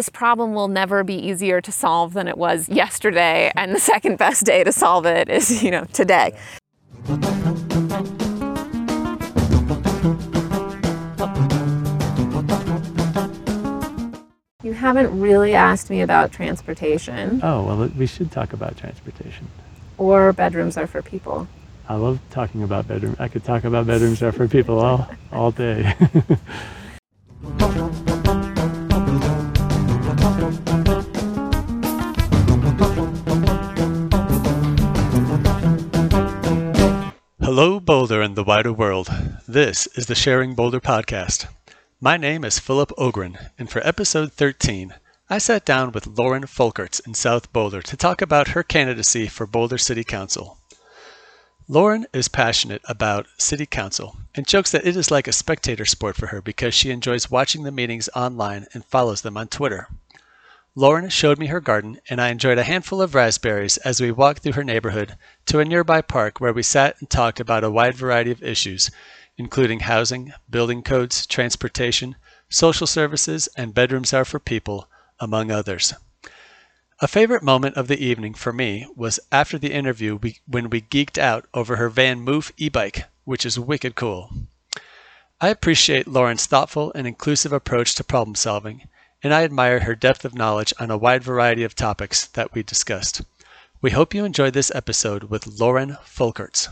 this problem will never be easier to solve than it was yesterday, and the second best day to solve it is, you know, today. You haven't really asked me about transportation Oh, well, we should talk about transportation. or bedrooms are for people. I love talking about bedrooms. I could talk about bedrooms are for people all, all day. Hello, Boulder and the wider world. This is the Sharing Boulder podcast. My name is Philip Ogren, and for episode 13, I sat down with Lauren Folkerts in South Boulder to talk about her candidacy for Boulder City Council. Lauren is passionate about City Council and jokes that it is like a spectator sport for her because she enjoys watching the meetings online and follows them on Twitter. Lauren showed me her garden, and I enjoyed a handful of raspberries as we walked through her neighborhood to a nearby park where we sat and talked about a wide variety of issues, including housing, building codes, transportation, social services, and bedrooms are for people, among others. A favorite moment of the evening for me was after the interview we, when we geeked out over her VanMoof e-bike, which is wicked cool. I appreciate Lauren's thoughtful and inclusive approach to problem solving, and I admire her depth of knowledge on a wide variety of topics that we discussed. We hope you enjoyed this episode with Lauren Folkerts.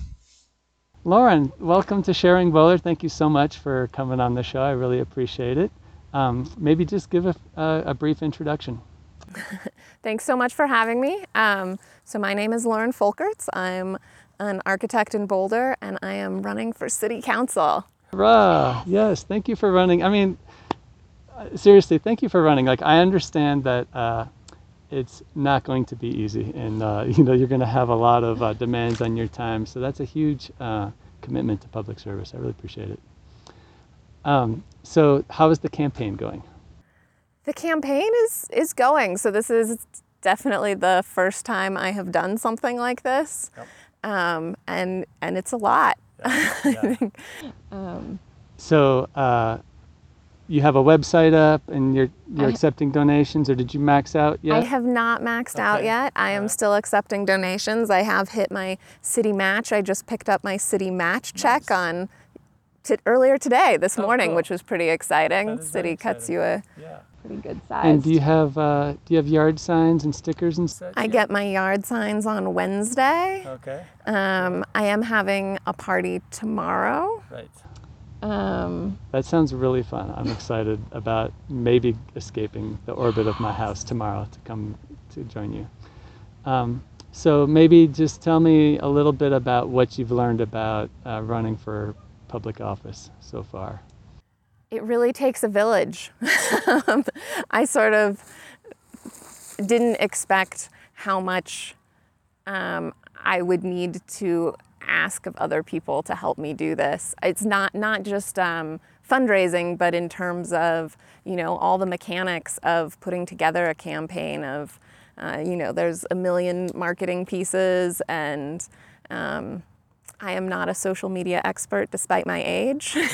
Lauren, welcome to Sharing Boulder. Thank you so much for coming on the show. I really appreciate it. Um, maybe just give a, a, a brief introduction. Thanks so much for having me. Um, so, my name is Lauren Folkerts. I'm an architect in Boulder and I am running for city council. Hurrah! Yes, thank you for running. I mean, seriously, thank you for running. Like, I understand that uh, it's not going to be easy, and uh, you know you're going to have a lot of uh, demands on your time. So that's a huge uh, commitment to public service. I really appreciate it. Um, so, how is the campaign going? The campaign is is going. So this is definitely the first time I have done something like this, Yep. um, and and it's a lot. Yeah, yeah. Um, So, uh, you have a website up, and you're you're I- accepting donations, or did you max out yet? I have not maxed out yet. I am still accepting donations. I have hit my city match. I just picked up my city match check on t- earlier today, this Oh, morning, cool. which was pretty exciting. That is very city cuts you a yeah. pretty good size. And do you have uh, do you have yard signs and stickers and such? I get my yard signs on Wednesday. Okay. Um, I am having a party tomorrow. Right. Um, That sounds really fun. I'm excited about maybe escaping the orbit of my house tomorrow to come to join you. Um, so maybe just tell me a little bit about what you've learned about uh, running for public office so far. it really takes a village. I sort of didn't expect how much um, I would need to ask of other people to help me do this. It's not not just um, fundraising, but in terms of you know all the mechanics of putting together a campaign. Of uh, you know, there's a million marketing pieces and. Um, I am not a social media expert despite my age.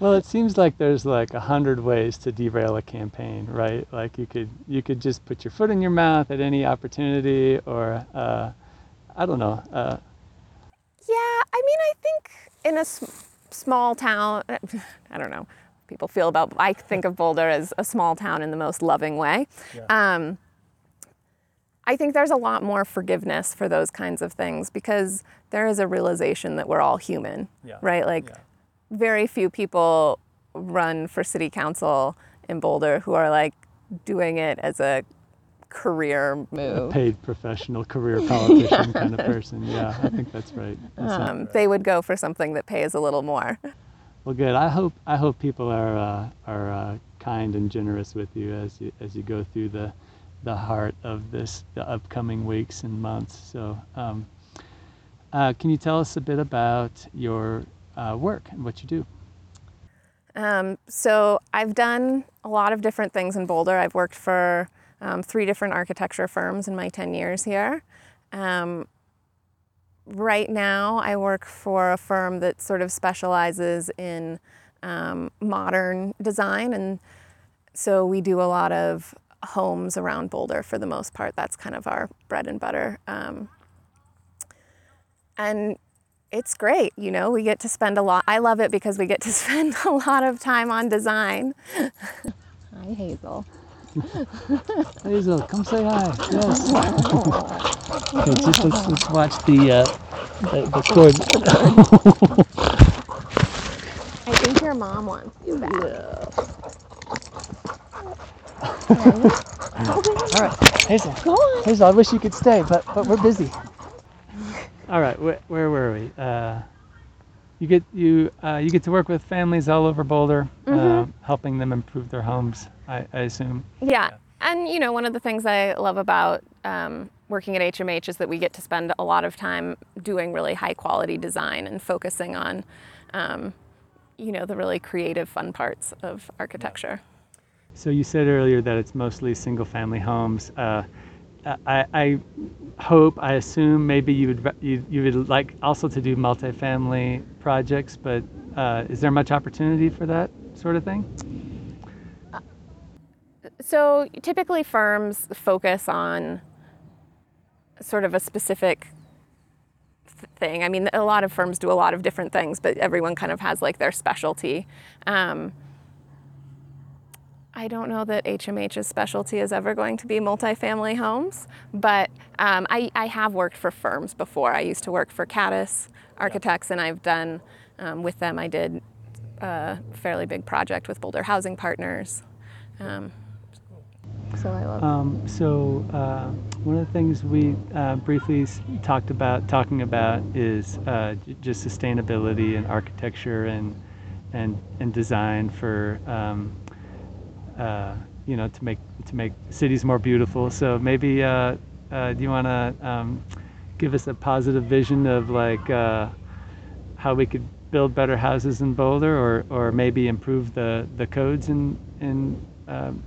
Well, it seems like there's like a hundred ways to derail a campaign, right? Like you could you could just put your foot in your mouth at any opportunity, or uh, I don't know. Uh, Yeah, I mean, I think in a s- small town, I don't know. People feel about. I think of Boulder as a small town in the most loving way. Um, I think there's a lot more forgiveness for those kinds of things because there is a realization that we're all human, Yeah, right? Like, yeah. very few people run for city council in Boulder who are like doing it as a career move. paid professional career politician kind of person. Yeah, I think that's right. That sounds Um, right. they would go for something that pays a little more. Well, good. I hope I hope people are uh, are uh, kind and generous with you as you as you go through the the heart of this the upcoming weeks and months. So, um, uh, can you tell us a bit about your uh, work and what you do? Um, so I've done a lot of different things in Boulder. I've worked for um, three different architecture firms in my 10 years here. Um, right now, I work for a firm that sort of specializes in um, modern design, and so we do a lot of homes around Boulder for the most part. That's kind of our bread and butter. Um, and it's great, you know, we get to spend a lot. I love it because we get to spend a lot of time on design. Hi, Hazel. Hazel, come say hi. Yes. okay, just let's, let's watch the uh, the, the cord. I think your mom wants you back. All right, Hazel. Go on. Hazel, I wish you could stay, but but we're busy. All right, wh- where were we? Uh, you get you uh, you get to work with families all over Boulder, uh, helping them improve their homes. I, I assume. Yeah. And, you know, one of the things I love about um, working at HMH is that we get to spend a lot of time doing really high quality design and focusing on, um, you know, the really creative, fun parts of architecture. So you said earlier that it's mostly single-family homes. Uh, I, I hope, I assume, maybe you would you, you would like also to do multifamily projects, but uh, is there much opportunity for that sort of thing? So typically firms focus on sort of a specific thing. I mean, a lot of firms do a lot of different things, but everyone kind of has like their specialty. Um, I don't know that HMH's specialty is ever going to be multifamily homes, but um, I, I have worked for firms before. I used to work for Caddis Architects, and I've done um, with them. I did a fairly big project with Boulder Housing Partners. Um, so I love. Um, so uh, one of the things we uh, briefly talked about talking about is uh, just sustainability and architecture and and and design for um, uh, you know to make to make cities more beautiful. So maybe uh, uh, do you want to um, give us a positive vision of like uh, how we could build better houses in Boulder, or or maybe improve the the codes in in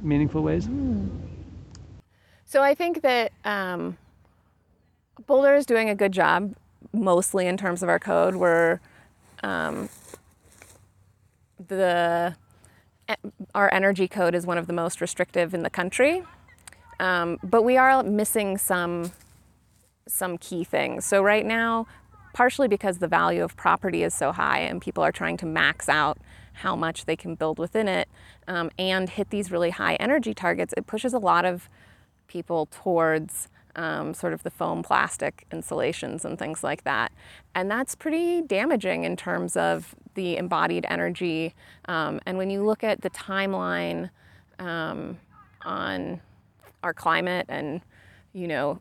meaningful ways? So I think that um, Boulder is doing a good job, mostly in terms of our code. We're um, the our energy code is one of the most restrictive in the country, um, but we are missing some some key things. So right now, partially because the value of property is so high and people are trying to max out how much they can build within it um, and hit these really high energy targets, it pushes a lot of people towards um, sort of the foam plastic insulations and things like that. And that's pretty damaging in terms of the embodied energy. Um, and when you look at the timeline um, on our climate and, you know,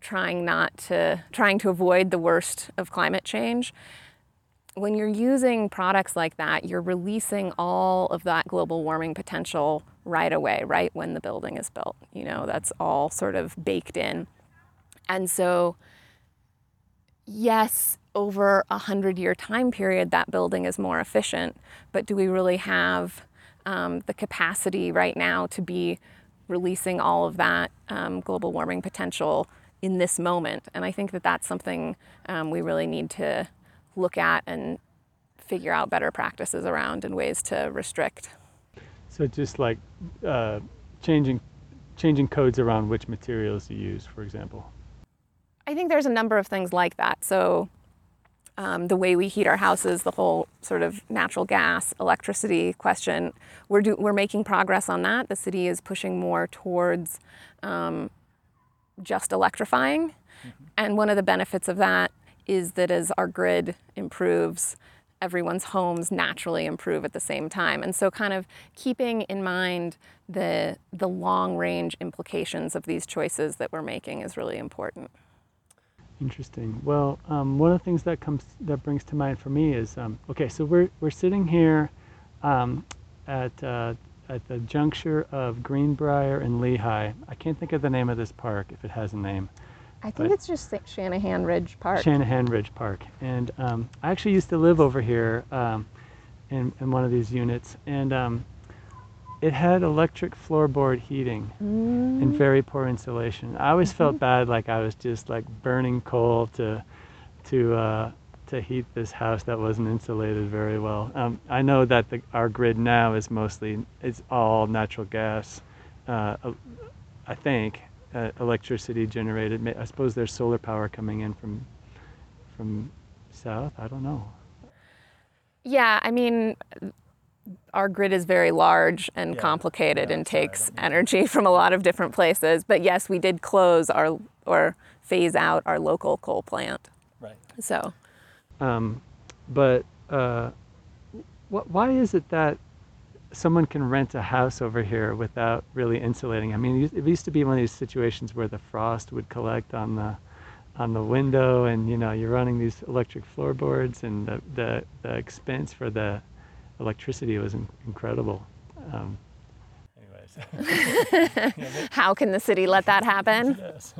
trying not to, trying to avoid the worst of climate change, when you're using products like that, you're releasing all of that global warming potential right away, right when the building is built. You know, that's all sort of baked in. And so, yes, over a hundred year time period, that building is more efficient, but do we really have um, the capacity right now to be releasing all of that um, global warming potential in this moment? And I think that that's something um, we really need to look at and figure out better practices around and ways to restrict. So just like uh, changing changing codes around which materials you use, for example. I think there's a number of things like that. So, um, the way we heat our houses, the whole sort of natural gas, electricity question, we're, do, we're making progress on that. The city is pushing more towards um, just electrifying. And one of the benefits of that is that as our grid improves, everyone's homes naturally improve at the same time. And so kind of keeping in mind the the long range implications of these choices that we're making is really important. Interesting. Well, um, one of the things that comes that brings to mind for me is um, okay. So we're we're sitting here um, at uh, at the juncture of Greenbriar and Lehigh. I can't think of the name of this park if it has a name. I think it's just Shanahan Ridge Park. Shanahan Ridge Park. And um, I actually used to live over here um, in, in one of these units, and um, it had electric floorboard heating and very poor insulation. I always felt bad, like I was just like burning coal to to uh, to heat this house that wasn't insulated very well. Um, I know that the, our grid now is mostly it's all natural gas. Uh, I think uh, electricity generated. I suppose there's solar power coming in from from south. I don't know. Yeah, I mean, our grid is very large and yeah. complicated yeah, and takes energy from a lot of different places. But yes, we did close our or phase out our local coal plant. Right. So. Um, but uh, wh- why is it that someone can rent a house over here without really insulating? I mean, it used to be one of these situations where the frost would collect on the on the window, and you know, you're running these electric floorboards, and the the, the expense for the electricity was in- incredible. Um, Anyways, how can the city let that happen? yes.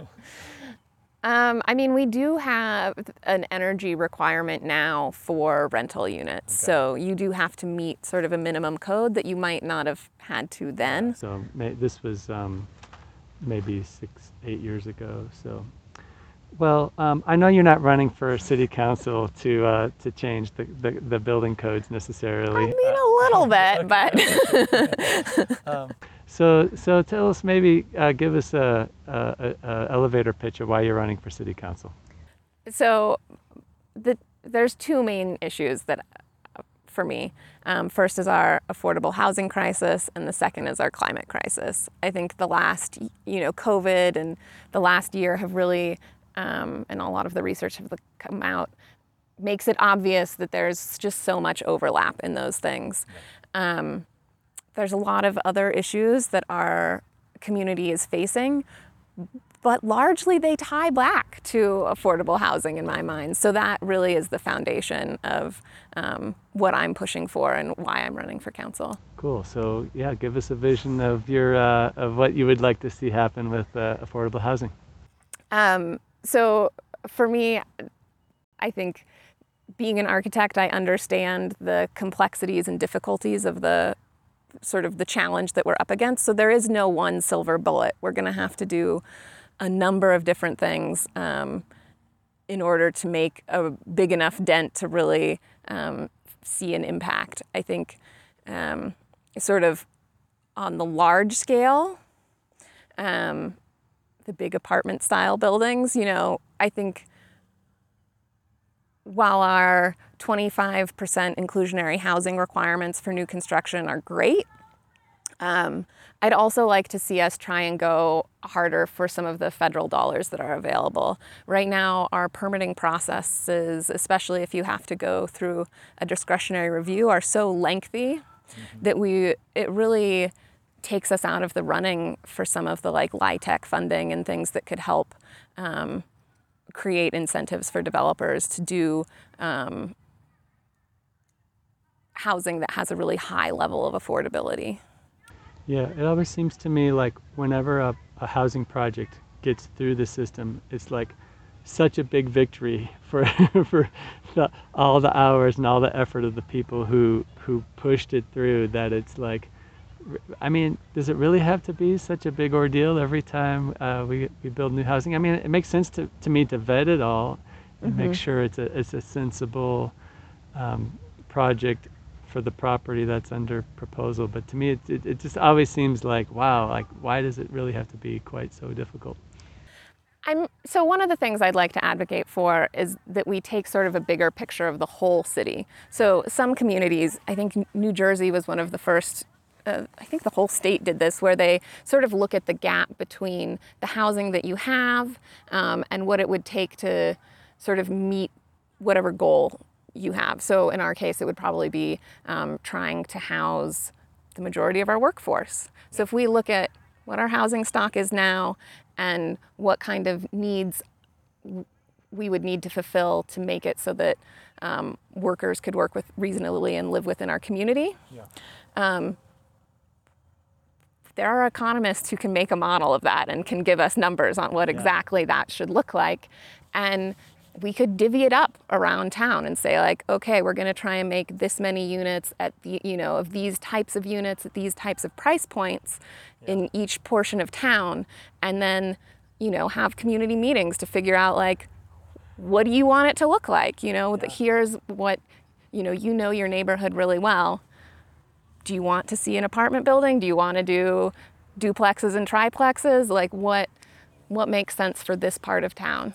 Um, I mean, we do have an energy requirement now for rental units. Okay. So you do have to meet sort of a minimum code that you might not have had to then. So may, this was um, maybe six, eight years ago. So, well, um, I know you're not running for city council to uh, to change the, the, the, building codes necessarily. I mean, a little bit, but. um, so, so tell us maybe, uh, give us a, a, a, elevator pitch of why you're running for city council. So, the, there's two main issues that, for me. Um, first is our affordable housing crisis, and the second is our climate crisis. I think the last, you know, COVID and the last year have really, um, and a lot of the research have come out, makes it obvious that there's just so much overlap in those things. Um, there's a lot of other issues that our community is facing, but largely they tie back to affordable housing in my mind. So that really is the foundation of um, what I'm pushing for and why I'm running for council. Cool. So yeah, give us a vision of your uh, of what you would like to see happen with uh, affordable housing. Um, so for me, I think being an architect, I understand the complexities and difficulties of the sort of the challenge that we're up against. So there is no one silver bullet. We're going to have to do a number of different things um, in order to make a big enough dent to really um, see an impact. I think um, sort of on the large scale, um, the big apartment style buildings, you know, I think while our 25% inclusionary housing requirements for new construction are great, um, I'd also like to see us try and go harder for some of the federal dollars that are available. Right now, our permitting processes, especially if you have to go through a discretionary review, are so lengthy mm-hmm. that we it really takes us out of the running for some of the like LIHTC funding and things that could help um, create incentives for developers to do um, housing that has a really high level of affordability. Yeah, it always seems to me like whenever a, a housing project gets through the system, it's like such a big victory for for the, all the hours and all the effort of the people who who pushed it through that it's like I mean, does it really have to be such a big ordeal every time uh, we, we build new housing? I mean, it makes sense to, to me to vet it all and mm-hmm. make sure it's a, it's a sensible um, project for the property that's under proposal. But to me, it, it, it just always seems like, wow, like why does it really have to be quite so difficult? I'm, so one of the things I'd like to advocate for is that we take sort of a bigger picture of the whole city. So some communities, I think New Jersey was one of the first uh, I think the whole state did this, where they sort of look at the gap between the housing that you have um, and what it would take to sort of meet whatever goal you have. So in our case, it would probably be um, trying to house the majority of our workforce. So if we look at what our housing stock is now and what kind of needs we would need to fulfill to make it so that um, workers could work with reasonably and live within our community. Yeah. Um, there are economists who can make a model of that and can give us numbers on what yeah. exactly that should look like. And we could divvy it up around town and say like okay we're going to try and make this many units at the you know of these types of units at these types of price points yeah. in each portion of town and then you know have community meetings to figure out like what do you want it to look like? You know, yeah. here's what, you know, you know your neighborhood really well. Do you want to see an apartment building? Do you want to do duplexes and triplexes? Like what what makes sense for this part of town?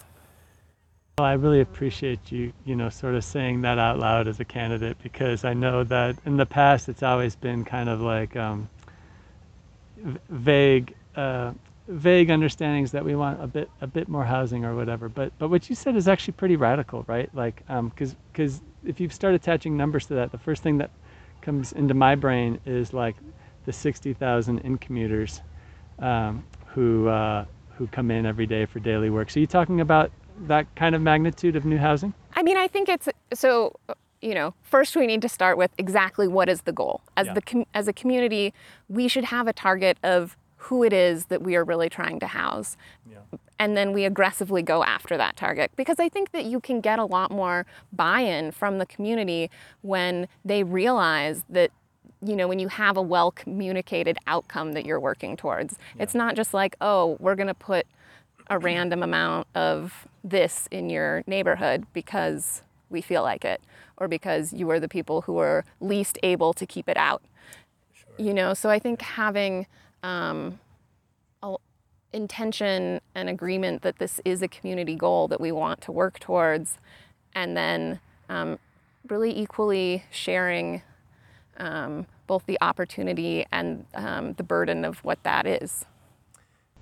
Well, I really appreciate you, you know, sort of saying that out loud as a candidate because I know that in the past it's always been kind of like um, vague, uh, vague understandings that we want a bit, a bit more housing or whatever. But, but what you said is actually pretty radical, right? Like, because, um, because if you start attaching numbers to that, the first thing that comes into my brain is like the 60,000 in commuters um, who uh, who come in every day for daily work. So, you talking about that kind of magnitude of new housing? I mean, I think it's so. You know, first we need to start with exactly what is the goal. As yeah. the as a community, we should have a target of who it is that we are really trying to house. Yeah. And then we aggressively go after that target because I think that you can get a lot more buy in from the community when they realize that you know, when you have a well communicated outcome that you're working towards. Yeah. It's not just like, oh, we're going to put a random amount of this in your neighborhood because we feel like it or because you are the people who are least able to keep it out. Sure. You know, so I think having um, intention and agreement that this is a community goal that we want to work towards and then um, really equally sharing um, both the opportunity and um, the burden of what that is.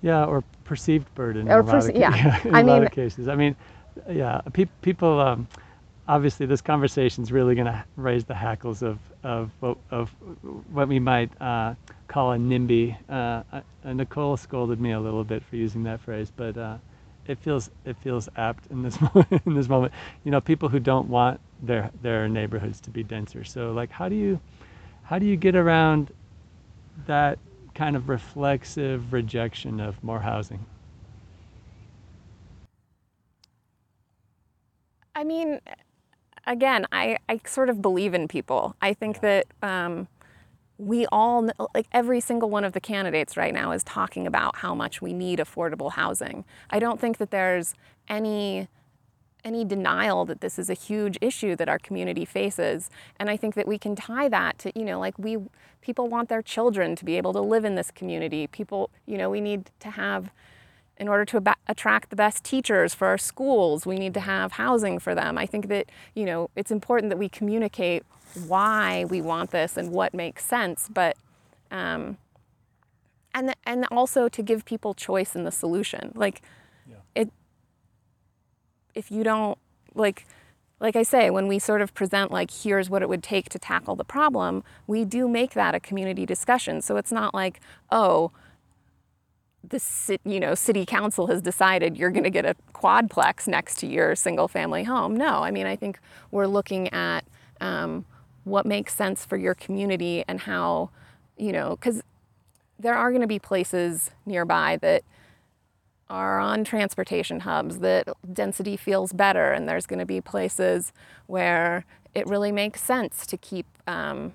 Yeah, or perceived burden. Or perce- of, yeah, in I a mean, lot of cases. I mean, yeah, pe- people. Obviously, this conversation is really going to raise the hackles of of of what we might uh, call a NIMBY. Uh, uh, Nicole scolded me a little bit for using that phrase, but uh, it feels it feels apt in this moment, in this moment. You know, people who don't want their their neighborhoods to be denser. So, like, how do you how do you get around that kind of reflexive rejection of more housing? I mean, again, I, I sort of believe in people. I think that um, we all, like every single one of the candidates right now is talking about how much we need affordable housing. I don't think that there's any any denial that this is a huge issue that our community faces. And I think that we can tie that to, you know, like we, people want their children to be able to live in this community. People, you know, we need to have, in order to ab- attract the best teachers for our schools, we need to have housing for them. I think that, you know, it's important that we communicate why we want this and what makes sense, but, um, and, and also to give people choice in the solution. Like, yeah. it, if you don't like like I say, when we sort of present like here's what it would take to tackle the problem, we do make that a community discussion. So it's not like, oh, the you know city council has decided you're going to get a quadplex next to your single family home. No, I mean I think we're looking at um, what makes sense for your community and how you know because there are going to be places nearby that are on transportation hubs that density feels better, and there's going to be places where it really makes sense to keep um,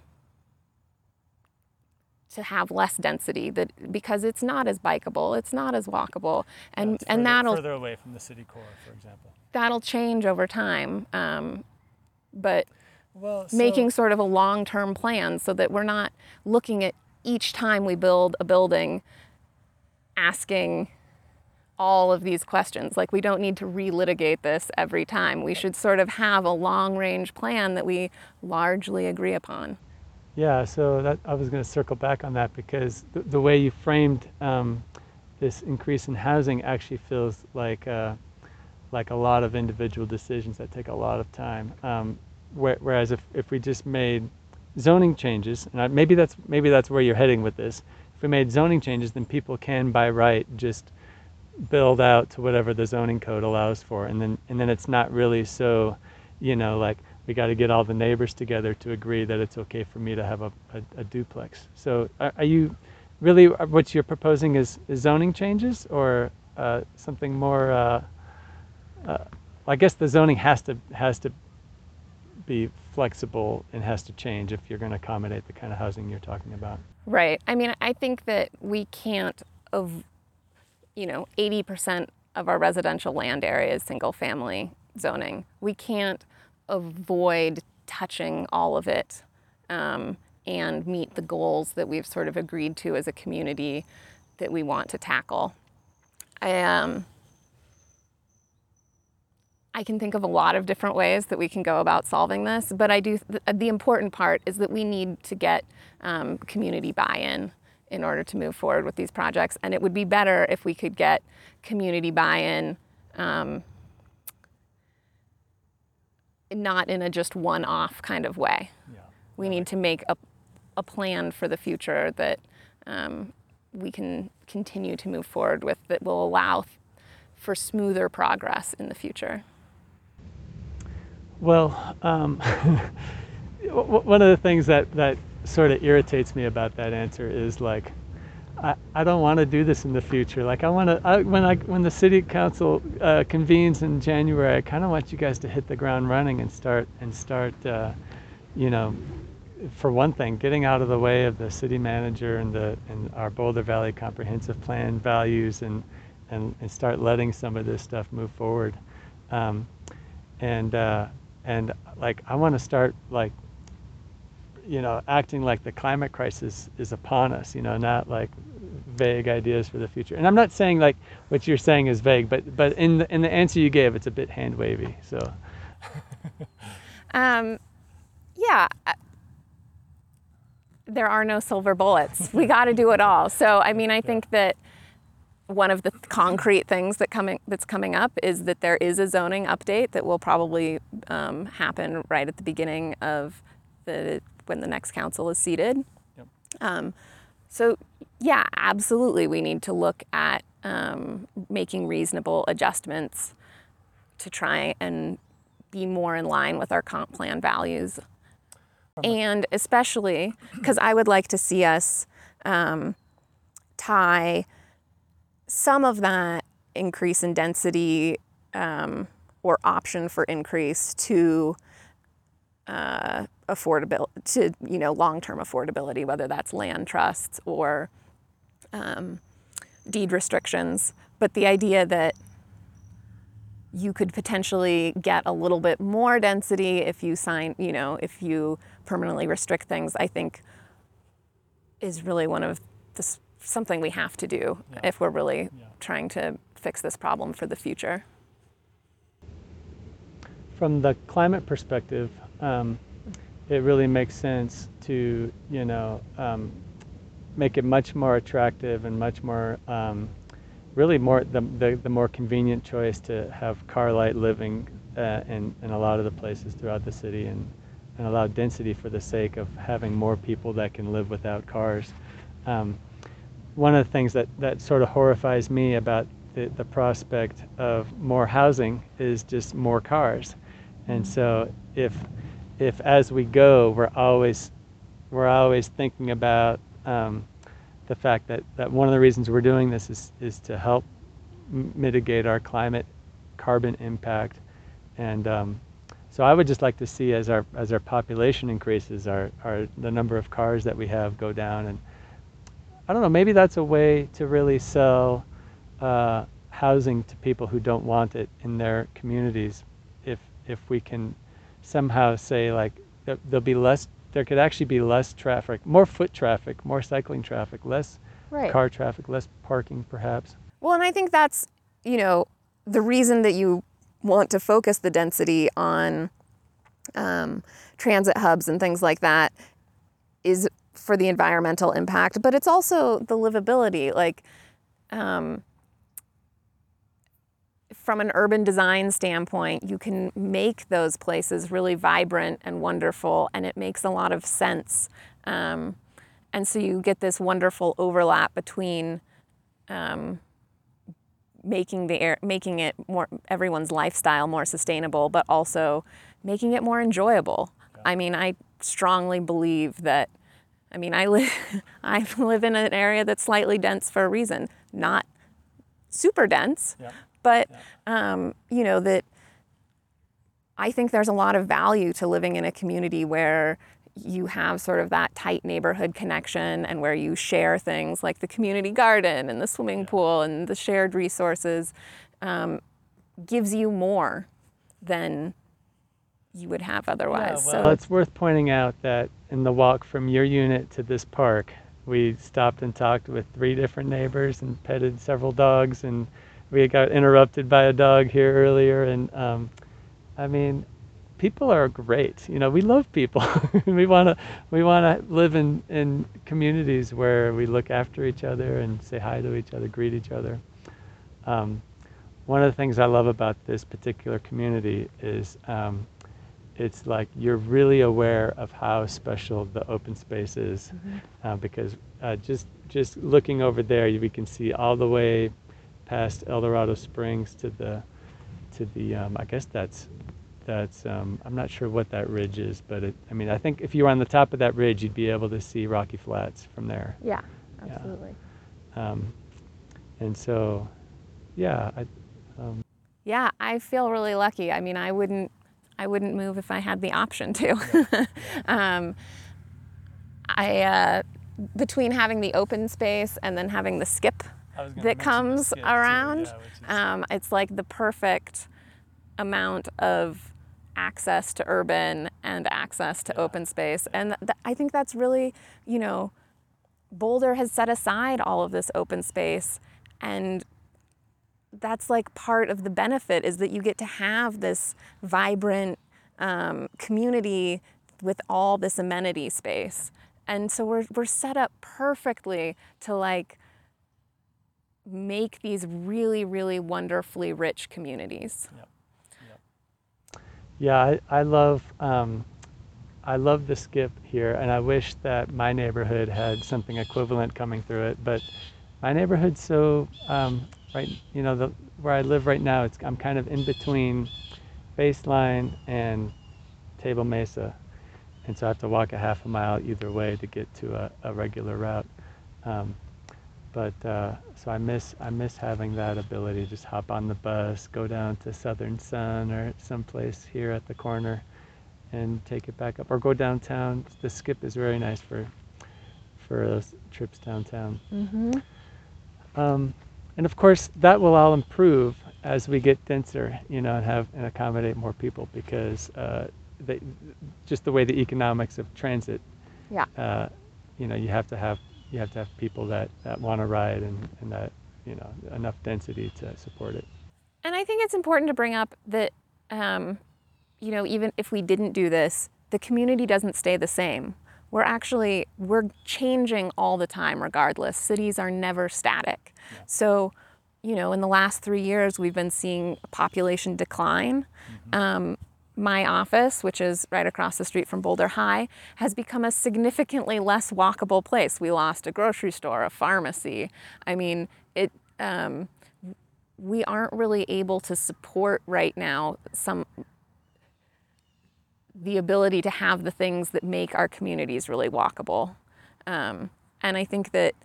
to have less density that because it's not as bikeable, it's not as walkable, and yeah, and further, that'll further away from the city core, for example. That'll change over time, um, but well, so making sort of a long-term plan so that we're not looking at each time we build a building, asking all of these questions. Like, we don't need to relitigate this every time. We should sort of have a long range plan that we largely agree upon. Yeah, so that, I was going to circle back on that because the, the way you framed um, this increase in housing actually feels like uh, like a lot of individual decisions that take a lot of time. Um, whereas if, if we just made zoning changes, and I, maybe that's maybe that's where you're heading with this. If we made zoning changes, then people can by right just build out to whatever the zoning code allows for and then and then it's not really so you know like we got to get all the neighbors together to agree that it's okay for me to have a, a, a duplex so are, are, you really uh, what you're proposing is, is zoning changes or uh, something more uh, uh, i guess the zoning has to has to be flexible and has to change if you're going to accommodate the kind of housing you're talking about right i mean i think that we can't of you know, 80% of our residential land area is single family. zoning. We can't avoid touching all of it um, and meet the goals that we've sort of agreed to as a community that we want to tackle. I, um, I can think of a lot of different ways that we can go about solving this, but I do. The, the important part is that we need to get um, community buy-in in order to move forward with these projects, and it would be better if we could get community buy-in, um, not in a just one-off kind of way. Yeah. We need to make a, a plan for the future that um, we can continue to move forward with that will allow for smoother progress in the future. Well, um, one of the things that, that sort of irritates me about that answer is like, I, I don't want to do this in the future. Like I want to, I, when I, when the city council uh, convenes in January, I kind of want you guys to hit the ground running and start, and start, uh, you know, for one thing, getting out of the way of the city manager and the, and our Boulder Valley comprehensive plan values and, and, and start letting some of this stuff move forward. Um, and, uh, and like i want to start like you know acting like the climate crisis is upon us you know not like vague ideas for the future. And i'm not saying like what you're saying is vague but but in the in the answer you gave it's a bit hand wavy so. Um yeah there are no silver bullets. We got to do it all. So i mean i think that one of the concrete things that coming that's coming up is that there is a zoning update that will probably um, happen right at the beginning of the when the next council is seated. Yep. Um, so yeah, absolutely, we need to look at um, making reasonable adjustments to try and be more in line with our comp plan values, and especially because I would like to see us um, tie some of that increase in density um, or option for increase to uh, affordability to you know long-term affordability whether that's land trusts or um, deed restrictions but the idea that you could potentially get a little bit more density if you sign you know if you permanently restrict things i think is really one of the something we have to do Yeah. if we're really Yeah. trying to fix this problem for the future. from the climate perspective, um, it really makes sense to you know um, make it much more attractive and much more um, really more the, the, the more convenient choice to have car light living uh, in, in a lot of the places throughout the city and, and allow density for the sake of having more people that can live without cars. Um, one of the things that, that sort of horrifies me about the, the prospect of more housing is just more cars. And so if if as we go we're always we're always thinking about um, the fact that, that one of the reasons we're doing this is, is to help mitigate our climate carbon impact. And um, so I would just like to see as our as our population increases our, our the number of cars that we have go down. And I don't know maybe that's a way to really sell uh, housing to people who don't want it in their communities if if we can somehow say like there'll be less there could actually be less traffic more foot traffic more cycling traffic less Right. car traffic less parking perhaps Well, and I think that's, you know, the reason that you want to focus the density on um, transit hubs and things like that is for the environmental impact, but it's also the livability. Like, um, from an urban design standpoint, you can make those places really vibrant and wonderful, and it makes a lot of sense. Um, and so you get this wonderful overlap between um, making the air, making it more everyone's lifestyle more sustainable, but also making it more enjoyable. I mean, I strongly believe that. I mean, I live I live in an area that's slightly dense for a reason, not super dense, Yeah. But um, you know that. I think there's a lot of value to living in a community where you have sort of that tight neighborhood connection and where you share things like the community garden and the swimming pool and the shared resources um, gives you more than you would have otherwise. well, so it's worth pointing out that in the walk from your unit to this park, we stopped and talked with three different neighbors and petted several dogs, and we got interrupted by a dog here earlier. And um, I mean, people are great. You know, we love people. we want to we want to live in in communities where we look after each other and say hi to each other, greet each other. Um, one of the things I love about this particular community is um, it's like you're really aware of how special the open space is uh, because uh, just just looking over there we can see all the way past Eldorado Springs to the to the um, I guess that's that's um, I'm not sure what that ridge is but it, I mean I think if you were on the top of that ridge you'd be able to see Rocky Flats from there yeah, Yeah. absolutely. um, and so yeah I, um, Yeah, I feel really lucky. I mean, I wouldn't, I wouldn't move if I had the option to. um, I uh, between having the open space and then having the skip that comes around, um, it's like the perfect amount of access to urban and access to open space. And th- I think that's really, you know, Boulder has set aside all of this open space and that's like part of the benefit is that you get to have this vibrant um, community with all this amenity space. And so we're, we're set up perfectly to like make these really really wonderfully rich communities Yeah, I, I love um, I love the skip here, and I wish that my neighborhood had something equivalent coming through it. But my neighborhood's so um, right, you know, the, where I live right now, it's I'm kind of in between Baseline and Table Mesa, and so I have to walk a half a mile either way to get to a, a regular route. Um, but uh, so I miss I miss having that ability to just hop on the bus, go down to Southern Sun or someplace here at the corner, and take it back up, or go downtown. The skip is very nice for for those trips downtown. mm-hmm. Um, and of course, that will all improve as we get denser, you know, and have and accommodate more people because uh, they, just the way the economics of transit, yeah uh, you know, you have to have you have to have people that, that want to ride and, and that you know enough density to support it. And I think it's important to bring up that, um, you know, even if we didn't do this, the community doesn't stay the same. We're actually we're changing all the time, regardless. Cities are never static. So, you know, in the last three years, we've been seeing population decline. Um, my office, which is right across the street from Boulder High, has become a significantly less walkable place. We lost a grocery store, a pharmacy. I mean, it. Um, we aren't really able to support right now some the ability to have the things that make our communities really walkable. Um, and I think that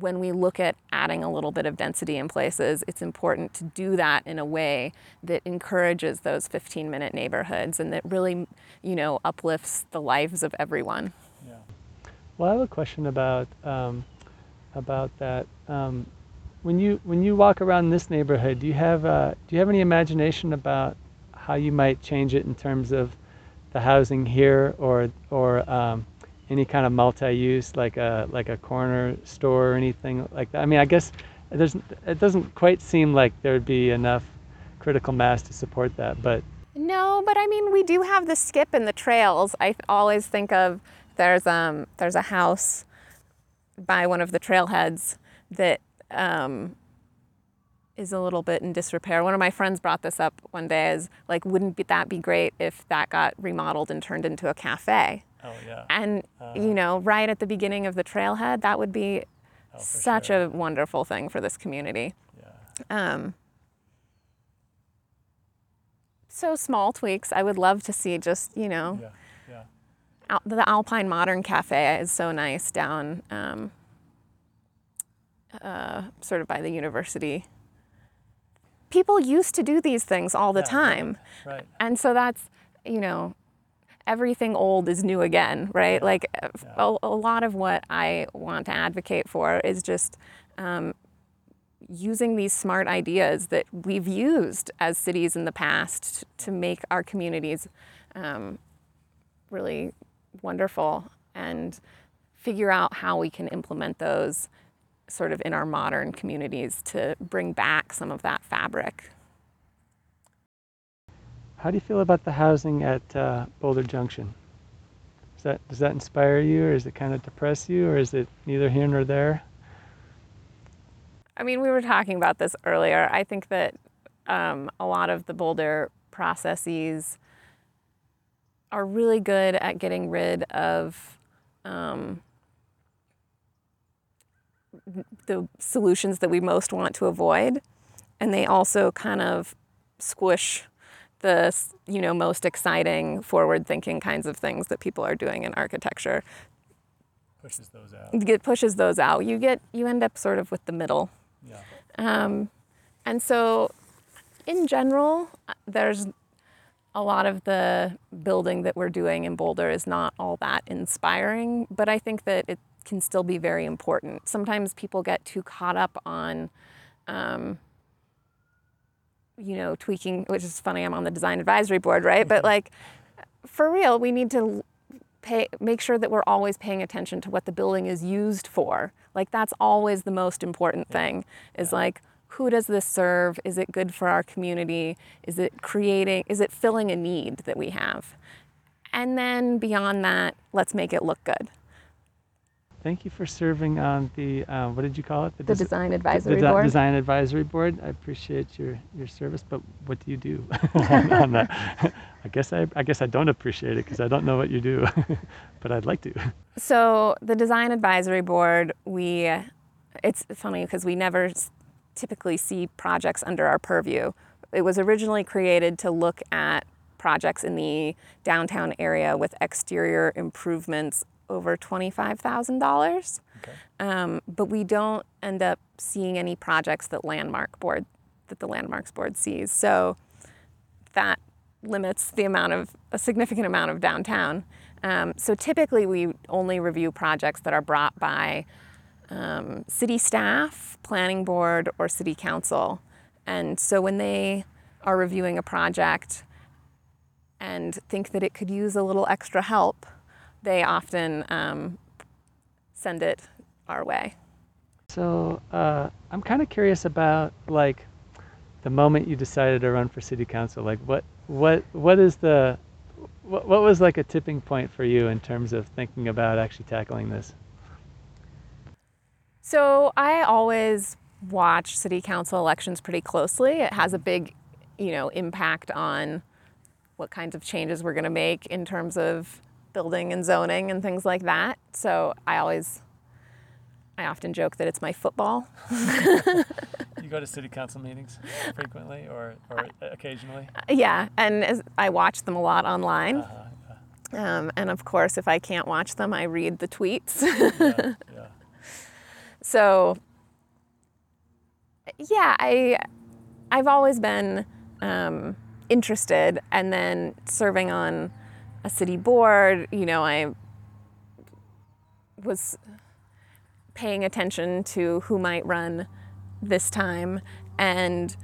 when we look at adding a little bit of density in places, it's important to do that in a way that encourages those 15 minute neighborhoods and that really, you know, uplifts the lives of everyone. Yeah. Well, I have a question about um, about that. Um, when you when you walk around this neighborhood, do you have uh, do you have any imagination about how you might change it in terms of the housing here, or or um, any kind of multi-use like a like a corner store or anything like that? I mean, I guess there's it doesn't quite seem like there'd be enough critical mass to support that, but No, but I mean, we do have the skip and the trails. I always think of there's um there's a house by one of the trailheads that um, is a little bit in disrepair. One of my friends brought this up one day as like, wouldn't be, that be great if that got remodeled and turned into a cafe? Oh yeah, And you know, right at the beginning of the trailhead, that would be such a wonderful thing for this community. yeah. Um, so small tweaks. I would love to see just you know Yeah, yeah. Al- the Alpine Modern Cafe is so nice down um, uh, sort of by the university. People used to do these things all the Yeah, right, time. Right. And so that's, you know, everything old is new again, right? Like uh, a, a lot of what I want to advocate for is just, um, using these smart ideas that we've used as cities in the past to make our communities um, really wonderful and figure out how we can implement those sort of in our modern communities to bring back some of that fabric. How do you feel about the housing at uh, Boulder Junction? Does that, does that inspire you or does it kind of depress you or is it neither here nor there? I mean, we were talking about this earlier. I think that um, a lot of the Boulder processes are really good at getting rid of um, the solutions that we most want to avoid, and they also kind of squish the you know most exciting, forward-thinking kinds of things that people are doing in architecture. Pushes those out. It pushes those out. You get you end up sort of with the middle. Yeah. Um, and so, in general, uh, there's a lot of the building that we're doing in Boulder is not all that inspiring, but I think that it can still be very important. Sometimes people get too caught up on, um, you know, tweaking, which is funny, I'm on the design advisory board, right? But mm-hmm. like, for real, we need to pay, make sure that we're always paying attention to what the building is used for. Like that's always the most important thing is like, who does this serve? Is it good for our community? Is it creating, is it filling a need that we have? And then beyond that, let's make it look good. Thank you for serving on the, uh, what did you call it? The des- design the advisory de- board. design advisory board. I appreciate your, your service, but what do you do on, on that? I guess I, I guess I don't appreciate it because I don't know what you do, but I'd like to. So the design advisory board, we, it's funny because we never typically see projects under our purview. It was originally created to look at projects in the downtown area with exterior improvements over $25,000. Okay. Um, but we don't end up seeing any projects that landmark board that the landmarks board sees. So that limits the amount of a significant amount of downtown. Um, so typically we only review projects that are brought by um, city staff, planning board, or city council. And so when they are reviewing a project and think that it could use a little extra help, they often um, send it our way. So uh, I'm kind of curious about like the moment you decided to run for city council. Like what what what is the what, what was like a tipping point for you in terms of thinking about actually tackling this? So I always watch city council elections pretty closely. It has a big, you know, impact on what kinds of changes we're going to make in terms of building and zoning and things like that. So I always I often joke that it's my football. You go to city council meetings frequently or, or occasionally? Yeah, and as I watch them a lot online. Uh-huh. Um, and of course, if I can't watch them, I read the tweets. Yeah, yeah. So, yeah, I I've always been um, interested, and then serving on a city board, you know, I was paying attention to who might run this time, and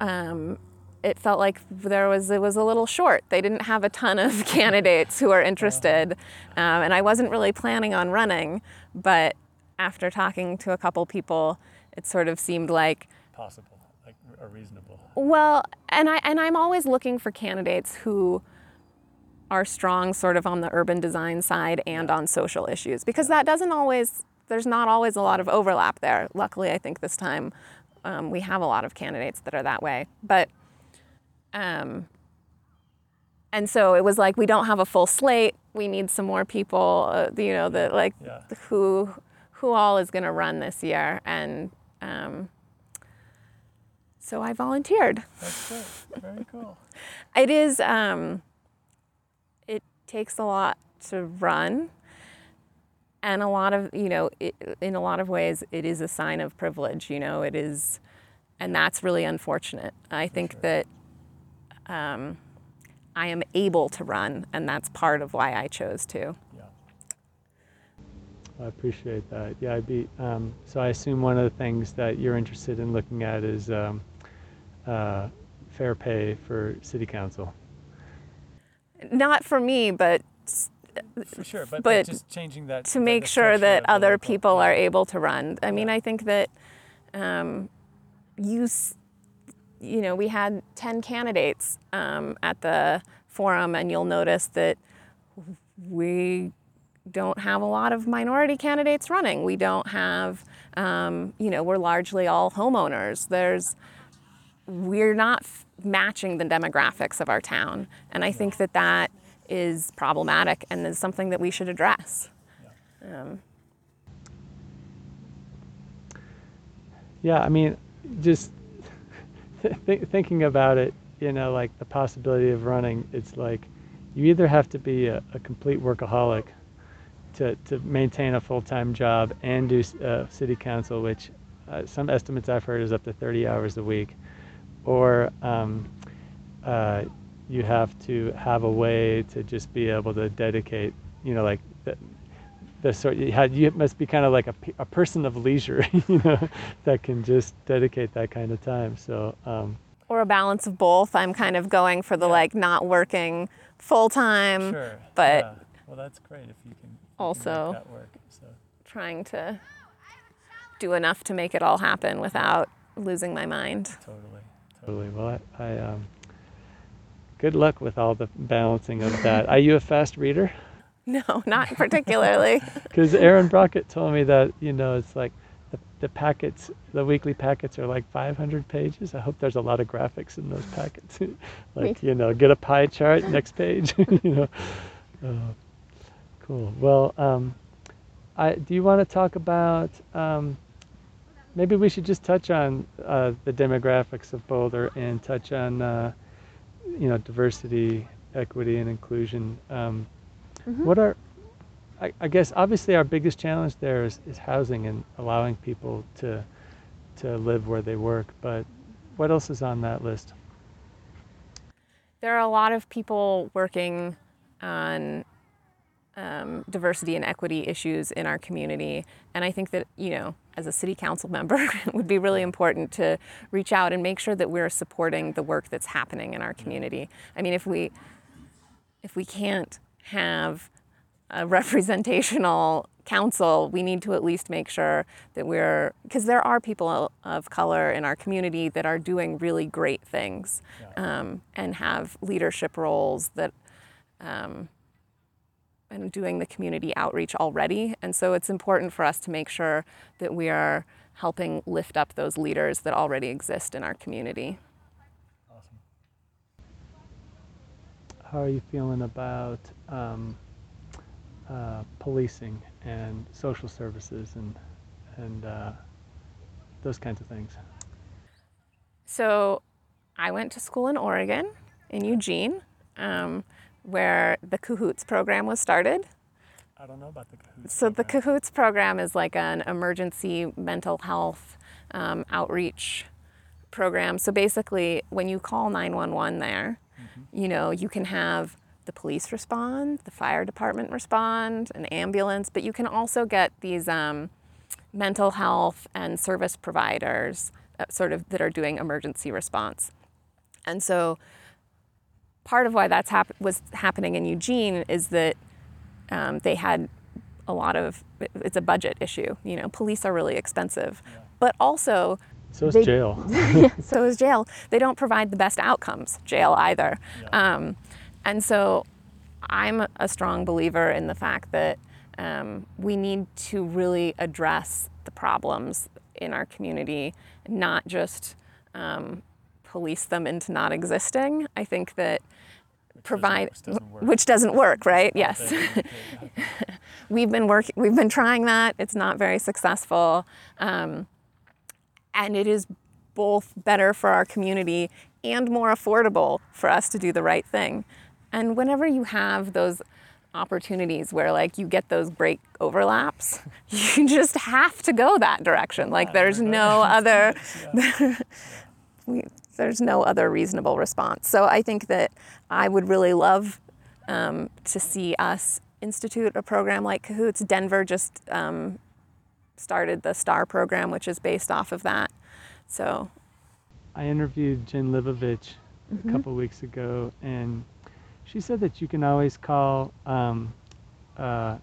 um, it felt like there was it was a little short. They didn't have a ton of candidates who are interested, um, and I wasn't really planning on running. But after talking to a couple people, it sort of seemed like Possible, like a reasonable. well, and I and I'm always looking for candidates who are strong sort of on the urban design side and on social issues because that doesn't always there's not always a lot of overlap there. Luckily, I think this time um, we have a lot of candidates that are that way. But um, and so it was like we don't have a full slate. We need some more people. Uh, you know, that like Yeah. who who all is going to run this year and. Um, so I volunteered. That's good. Very cool. It is. Um, takes a lot to run, and a lot of you know, it, in a lot of ways, it is a sign of privilege. You know, it is, and that's really unfortunate. I think that um, I am able to run, and that's part of why I chose to. Yeah. I appreciate that. Yeah, I'd be. Um, so I assume one of the things that you're interested in looking at is um, uh, fair pay for city council. Not for me, but For sure, but, But just changing that to make sure that other people are able to run. I mean, I think that um, you, you know, we had 10 candidates um, at the forum, and you'll notice that we don't have a lot of minority candidates running. We don't have, um, you know, we're largely all homeowners. There's, we're not matching the demographics of our town, and I think that that is problematic and is something that we should address. Um, Yeah, I mean, just th- thinking about it, you know, like the possibility of running, it's like you either have to be a, a complete workaholic to, to maintain a full time job and do uh, city council, which uh, some estimates I've heard is up to 30 hours a week, or um, uh, you have to have a way to just be able to dedicate, you know, like the, the sort you had you must be kind of like a, a person of leisure you know that can just dedicate that kind of time so um, or a balance of both. I'm kind of going for the like not working full time, sure but yeah. well that's great if you can you can make Also- that work so trying to do enough to make it all happen without losing my mind. totally totally well i, I um, good luck with all the balancing of that. Are you a fast reader? No, not particularly. because aaron brockett told me that you know it's like the, the packets the weekly packets are like 500 pages. I hope there's a lot of graphics in those packets. Like you know get a pie chart next page you know. Oh, cool. Well um, I, do you want to talk about um, maybe we should just touch on uh, the demographics of boulder and touch on uh, you know diversity equity and inclusion um, what are I, I guess obviously our biggest challenge there is, is housing and allowing people to to live where they work. But what else is on that list? there are a lot of people working on um, diversity and equity issues in our community. And I think that, you know, as a city council member, it would be really important to reach out and make sure that we're supporting the work that's happening in our community. I mean, if we if we can't have a representational council, we need to at least make sure that we're, because there are people of color in our community that are doing really great things um, and have leadership roles that, um, and doing the community outreach already. And so it's important for us to make sure that we are helping lift up those leaders that already exist in our community. Awesome. How are you feeling about um, uh, policing and social services and and uh, those kinds of things? So I went to school in Oregon, in Eugene, um, where the Cahoots program was started. I don't know about the Cahoots. So the Cahoots program is like an emergency mental health um, outreach program. So basically, when you call 911 there, you know, you can have the police respond, the fire department respond, an ambulance, but you can also get these um, mental health and service providers uh, sort of that are doing emergency response. And so part of why that's hap- was happening in Eugene is that um, they had a lot of it's a budget issue. You know, police are really expensive, but also So is they- jail. so is jail. They don't provide the best outcomes, jail either. Um, and so I'm a strong believer in the fact that um, we need to really address the problems in our community, not just um, police them into not existing. I think that provide which doesn't work. which doesn't work, right? Yes. we've been working we've been trying that. It's not very successful. Um, and it is both better for our community and more affordable for us to do the right thing. And whenever you have those opportunities where like you get those break overlaps you just have to go that direction. Like there's no other we, there's no other reasonable response so i think that i would really love um, to see us institute a program like Cahoots. Denver just um, started the STAR program, which is based off of that. So I interviewed Jen Libovich Mm-hmm. a couple weeks ago, and she said that you can always call um, uh,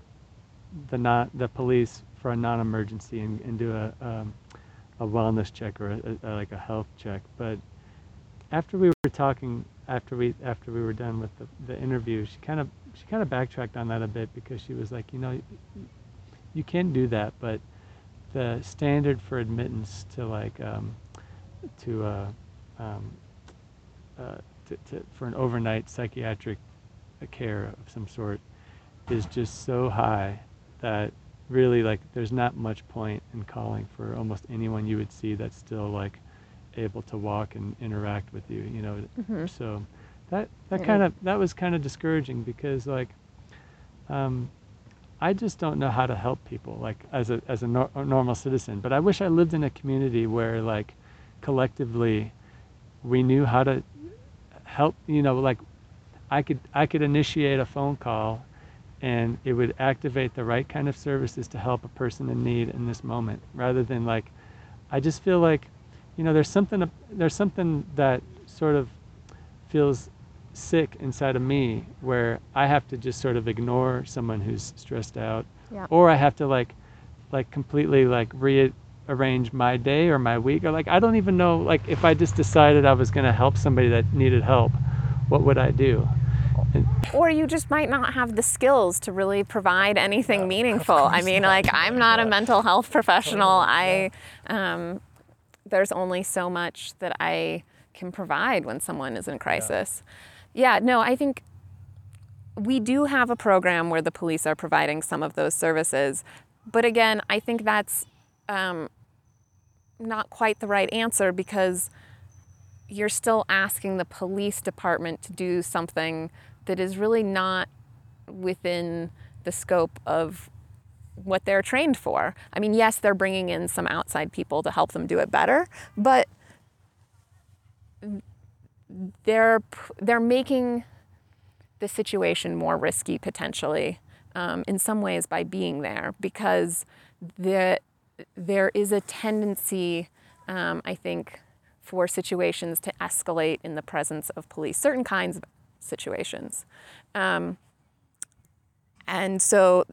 the not the police for a non-emergency and, and do a um, a wellness check or a, a, like a health check. But after we were talking, after we after we were done with the, the interview, she kind of she kind of backtracked on that a bit because she was like, you know, you can do that, but the standard for admittance to like um, to uh, um, uh, to, to, for an overnight psychiatric care of some sort is just so high that really like there's not much point in calling for almost anyone you would see that's still like able to walk and interact with you you know? Mm-hmm. so that that kind of that was kind of discouraging because like um, I just don't know how to help people like as a as a, nor- a normal citizen. But I wish I lived in a community where like collectively we knew how to help you know like I could I could initiate a phone call and it would activate the right kind of services to help a person in need in this moment rather than like I just feel like you know there's something there's something that sort of feels sick inside of me where I have to just sort of ignore someone who's stressed out Yeah. or I have to like like completely like rearrange my day or my week or like I don't even know like if I just decided I was going to help somebody that needed help what would I do or you just might not have the skills to really provide anything meaningful. I mean, like I'm not a mental health professional. I um, there's only so much that I can provide when someone is in crisis. Yeah, no, I think we do have a program where the police are providing some of those services, but again, I think that's um, not quite the right answer because you're still asking the police department to do something that is really not within the scope of what they're trained for. I mean, yes, they're bringing in some outside people to help them do it better, but they're they're making the situation more risky potentially um, in some ways by being there because the, there is a tendency, um, I think, for situations to escalate in the presence of police, certain kinds of situations. Um, and so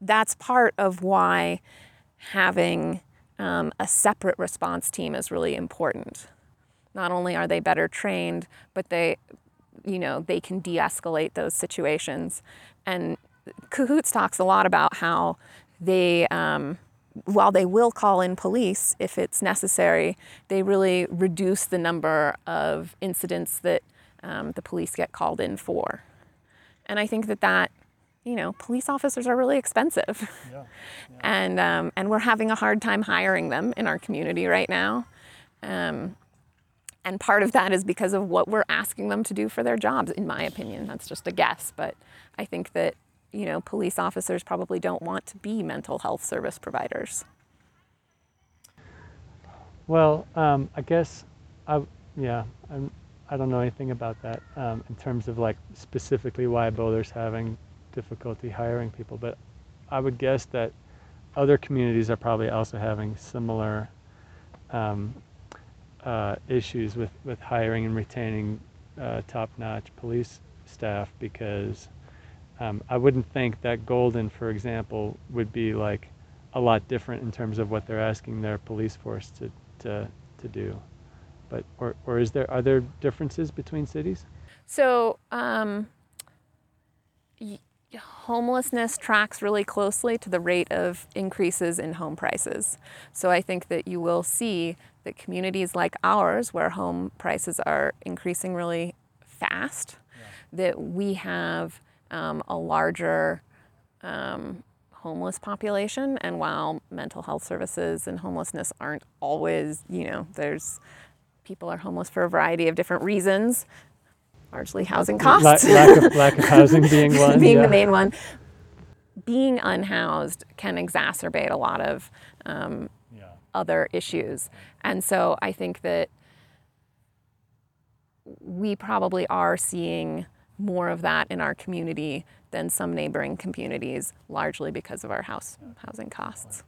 that's part of why having um, a separate response team is really important. Not only are they better trained, but they, you know, they can de-escalate those situations. And Cahoots talks a lot about how they, um, while they will call in police if it's necessary, they really reduce the number of incidents that um, the police get called in for. And I think that that, you know, police officers are really expensive. And, um, and we're having a hard time hiring them in our community right now. Um, and part of that is because of what we're asking them to do for their jobs, in my opinion. That's just a guess, but I think that, you know, police officers probably don't want to be mental health service providers. Well, um, I guess I yeah I'm, I don't know anything about that um, in terms of like specifically why Boulder's having difficulty hiring people, but I would guess that other communities are probably also having similar um, uh, issues with, with hiring and retaining uh, top-notch police staff because um, I wouldn't think that Golden, for example, would be like a lot different in terms of what they're asking their police force to, to, to do. But or, or is there are there differences between cities? So, um, y- homelessness tracks really closely to the rate of increases in home prices. So, I think that you will see that communities like ours, where home prices are increasing really fast, that we have um, a larger um, homeless population. And while mental health services and homelessness aren't always, you know, there's people are homeless for a variety of different reasons, largely housing La- costs lack of lack of housing being one. being yeah. the main one. Being unhoused can exacerbate a lot of um, Yeah. other issues. And so I think that we probably are seeing more of that in our community than some neighboring communities, largely because of our house housing costs.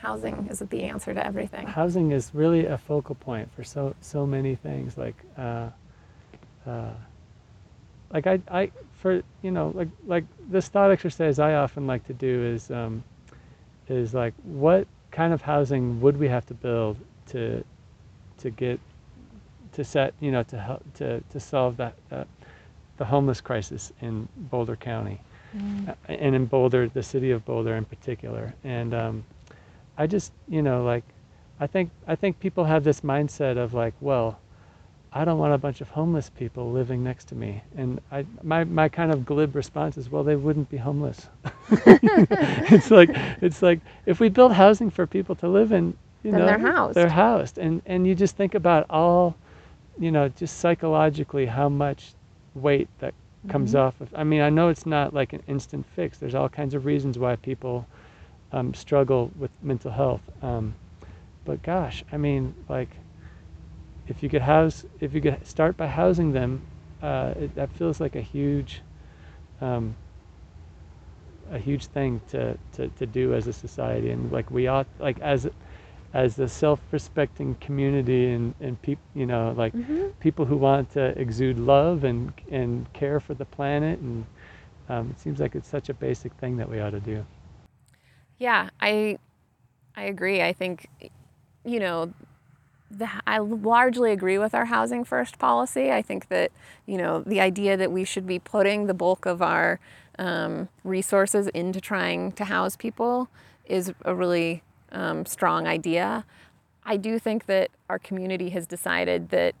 Housing is the answer to everything. Housing is really a focal point for so so many things. Like, uh, uh, like I, I, for you know, like like this thought exercise I often like to do is, um, is like what kind of housing would we have to build to, to get, to set, you know, to help to to solve that, uh, the homeless crisis in Boulder County, Mm. uh, and in Boulder, the city of Boulder in particular, and um, I just, you know, like, I think I think people have this mindset of like, well, I don't want a bunch of homeless people living next to me, and I, my my kind of glib response is, well, they wouldn't be homeless. it's like it's like if we build housing for people to live in, you Then know, they're housed. they're housed, and and you just think about all, you know, just psychologically how much weight that comes Mm-hmm. off of. I mean, I know it's not like an instant fix. There's all kinds of reasons why people um, struggle with mental health. Um, but gosh, I mean, like, if you could house, if you could start by housing them, uh, it, that feels like a huge, um, a huge thing to, to, to do as a society. And like we ought, like as, as a self-respecting community and, and people, you know, like Mhm. people who want to exude love and, and care for the planet. And um, it seems like it's such a basic thing that we ought to do. Yeah, I I agree. I think you know the, I largely agree with our housing first policy. I think that you know the idea that we should be putting the bulk of our um, resources into trying to house people is a really um, strong idea. I do think that our community has decided that